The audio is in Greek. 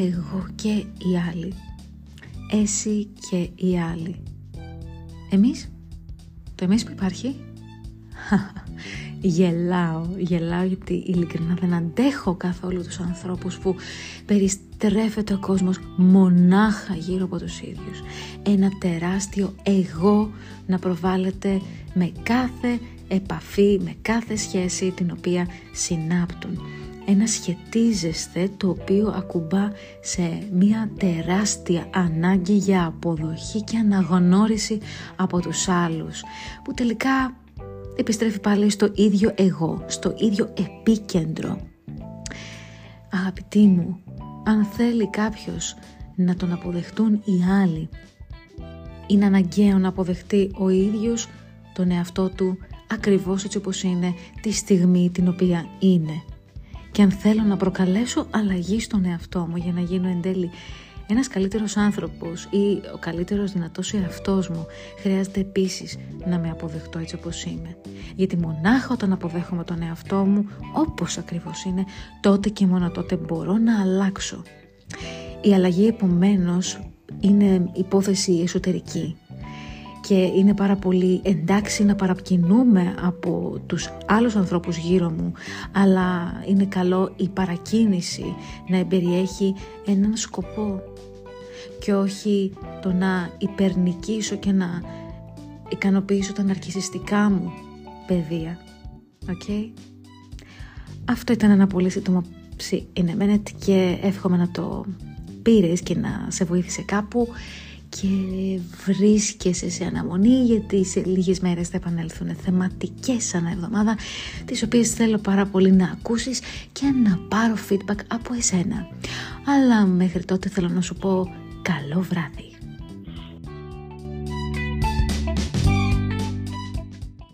εγώ και οι άλλοι. Εσύ και οι άλλοι. Εμείς, το εμείς που υπάρχει; γελάω, γελάω γιατί ειλικρινά δεν αντέχω καθόλου τους ανθρώπους που περιστρέφεται ο κόσμος μονάχα γύρω από τους ίδιους. Ένα τεράστιο εγώ να προβάλλεται με κάθε επαφή, με κάθε σχέση την οποία συνάπτουν ένα σχετίζεστε το οποίο ακουμπά σε μια τεράστια ανάγκη για αποδοχή και αναγνώριση από τους άλλους που τελικά επιστρέφει πάλι στο ίδιο εγώ, στο ίδιο επίκεντρο. Αγαπητοί μου, αν θέλει κάποιος να τον αποδεχτούν οι άλλοι, είναι αναγκαίο να αποδεχτεί ο ίδιος τον εαυτό του ακριβώς έτσι όπως είναι τη στιγμή την οποία είναι και αν θέλω να προκαλέσω αλλαγή στον εαυτό μου για να γίνω εν τέλει ένας καλύτερος άνθρωπος ή ο καλύτερος δυνατός εαυτός μου χρειάζεται επίσης να με αποδεχτώ έτσι όπως είμαι. Γιατί μονάχα όταν αποδέχομαι τον εαυτό μου όπως ακριβώς είναι, τότε και μόνο τότε μπορώ να αλλάξω. Η αλλαγή επομένως είναι υπόθεση εσωτερική και είναι πάρα πολύ εντάξει να παρακινούμε από τους άλλους ανθρώπους γύρω μου αλλά είναι καλό η παρακίνηση να εμπεριέχει έναν σκοπό και όχι το να υπερνικήσω και να ικανοποιήσω τα ναρκισιστικά μου παιδεία. Okay? Αυτό ήταν ένα πολύ σύντομο είναι και εύχομαι να το πήρες και να σε βοήθησε κάπου και βρίσκεσαι σε αναμονή γιατί σε λίγες μέρες θα επανέλθουν θεματικές σαν εβδομάδα τις οποίες θέλω πάρα πολύ να ακούσεις και να πάρω feedback από εσένα. Αλλά μέχρι τότε θέλω να σου πω καλό βράδυ.